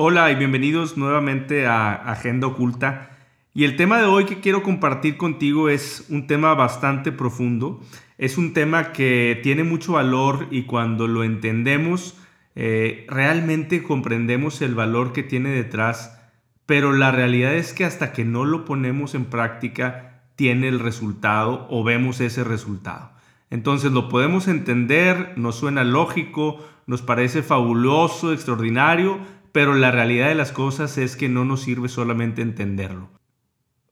Hola y bienvenidos nuevamente a Agenda Oculta. Y el tema de hoy que quiero compartir contigo es un tema bastante profundo. Es un tema que tiene mucho valor y cuando lo entendemos, eh, realmente comprendemos el valor que tiene detrás. Pero la realidad es que hasta que no lo ponemos en práctica, tiene el resultado o vemos ese resultado. Entonces lo podemos entender, nos suena lógico, nos parece fabuloso, extraordinario, pero la realidad de las cosas es que no nos sirve solamente entenderlo.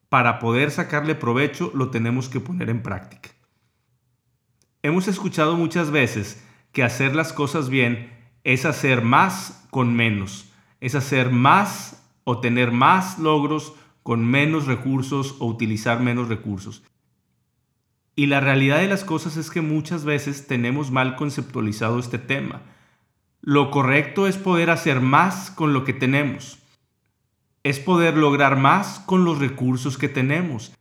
Para poder sacarle provecho lo tenemos que poner en práctica. Hemos escuchado muchas veces que hacer las cosas bien es hacer más con menos, es hacer más o tener más logros con menos recursos o utilizar menos recursos. Y la realidad de las cosas es que muchas veces tenemos mal conceptualizado este tema. Lo correcto es poder hacer más con lo que tenemos. Es poder lograr más con los recursos que tenemos.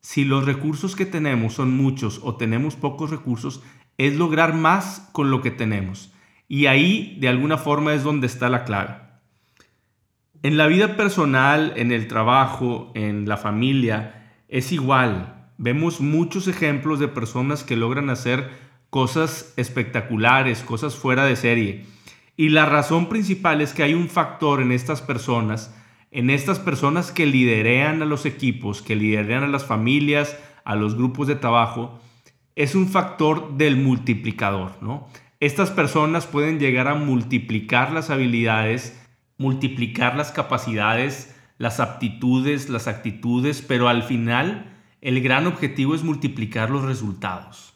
Si los recursos que tenemos son muchos o tenemos pocos recursos, es lograr más con lo que tenemos. Y ahí, de alguna forma, es donde está la clave. En la vida personal, en el trabajo, en la familia, es igual. Vemos muchos ejemplos de personas que logran hacer cosas espectaculares, cosas fuera de serie. Y la razón principal es que hay un factor en estas personas, en estas personas que liderean a los equipos, que liderean a las familias, a los grupos de trabajo, es un factor del multiplicador, ¿no? Estas personas pueden llegar a multiplicar las habilidades, multiplicar las capacidades, las aptitudes, las actitudes, pero al final el gran objetivo es multiplicar los resultados.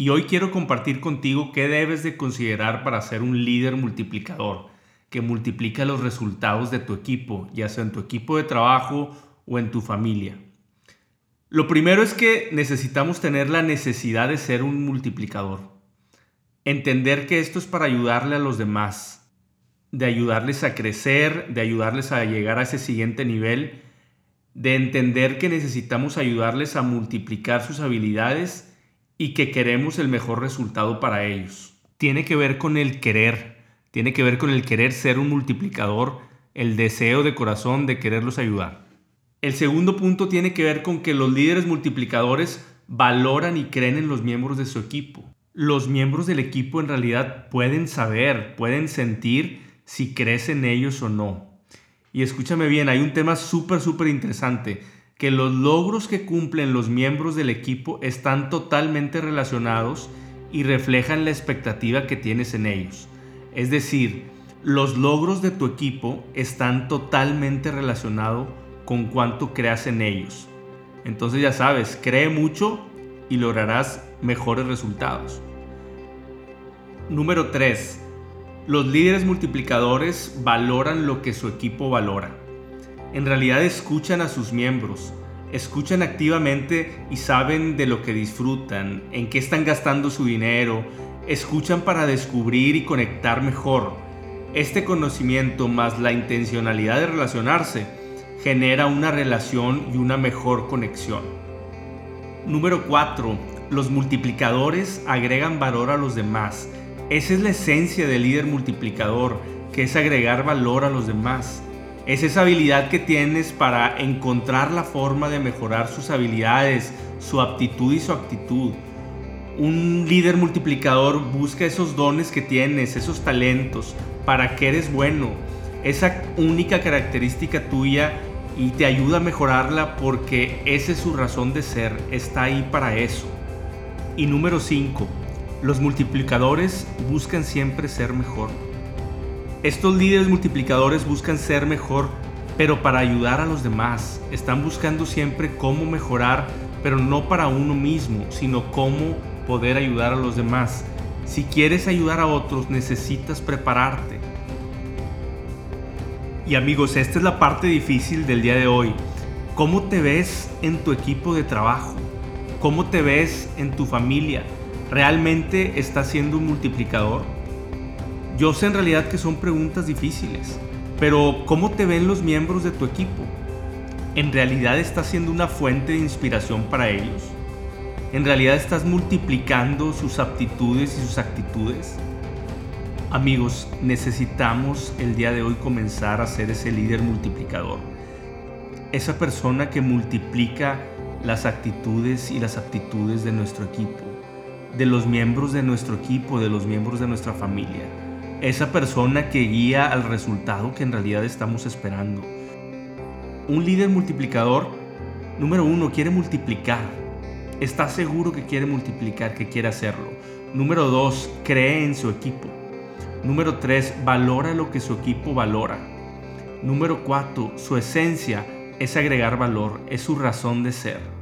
Y hoy quiero compartir contigo qué debes de considerar para ser un líder multiplicador, que multiplica los resultados de tu equipo, ya sea en tu equipo de trabajo o en tu familia. Lo primero es que necesitamos tener la necesidad de ser un multiplicador. Entender que esto es para ayudarle a los demás, de ayudarles a crecer, de ayudarles a llegar a ese siguiente nivel, de entender que necesitamos ayudarles a multiplicar sus habilidades y que queremos el mejor resultado para ellos. Tiene que ver con el querer, tiene que ver con el querer ser un multiplicador, el deseo de corazón de quererlos ayudar. El segundo punto tiene que ver con que los líderes multiplicadores valoran y creen en los miembros de su equipo. Los miembros del equipo en realidad pueden saber, pueden sentir si crees en ellos o no. Y escúchame bien, hay un tema súper, súper interesante que los logros que cumplen los miembros del equipo están totalmente relacionados y reflejan la expectativa que tienes en ellos. Es decir, los logros de tu equipo están totalmente relacionados con cuánto creas en ellos. Entonces ya sabes, cree mucho y lograrás mejores resultados. Número 3. Los líderes multiplicadores valoran lo que su equipo valora en realidad escuchan a sus miembros, escuchan activamente y saben de lo que disfrutan, en qué están gastando su dinero, escuchan para descubrir y conectar mejor. Este conocimiento más la intencionalidad de relacionarse genera una relación y una mejor conexión. Número 4. Los multiplicadores agregan valor a los demás. Esa es la esencia del líder multiplicador, que es agregar valor a los demás. Es esa habilidad que tienes para encontrar la forma de mejorar sus habilidades, su aptitud y su actitud. Un líder multiplicador busca esos dones que tienes, esos talentos, para que eres bueno, esa única característica tuya y te ayuda a mejorarla porque esa es su razón de ser, está ahí para eso. Y número 5, los multiplicadores buscan siempre ser mejor. Estos líderes multiplicadores buscan ser mejor, pero para ayudar a los demás. Están buscando siempre cómo mejorar, pero no para uno mismo, sino cómo poder ayudar a los demás. Si quieres ayudar a otros, necesitas prepararte. Y amigos, esta es la parte difícil del día de hoy. ¿Cómo te ves en tu equipo de trabajo? ¿Cómo te ves en tu familia? ¿Realmente estás siendo un multiplicador? Yo sé en realidad que son preguntas difíciles, pero ¿cómo te ven los miembros de tu equipo? ¿En realidad estás siendo una fuente de inspiración para ellos? ¿En realidad estás multiplicando sus aptitudes y sus actitudes? Amigos, necesitamos el día de hoy comenzar a ser ese líder multiplicador. Esa persona que multiplica las actitudes y las aptitudes de nuestro equipo, de los miembros de nuestro equipo, de los miembros de nuestra familia. Esa persona que guía al resultado que en realidad estamos esperando. Un líder multiplicador, número uno, quiere multiplicar. Está seguro que quiere multiplicar, que quiere hacerlo. Número dos, cree en su equipo. Número tres, valora lo que su equipo valora. Número cuatro, su esencia es agregar valor, es su razón de ser.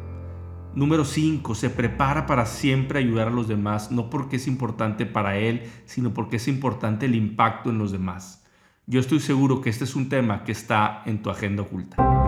Número 5. Se prepara para siempre ayudar a los demás, no porque es importante para él, sino porque es importante el impacto en los demás. Yo estoy seguro que este es un tema que está en tu agenda oculta.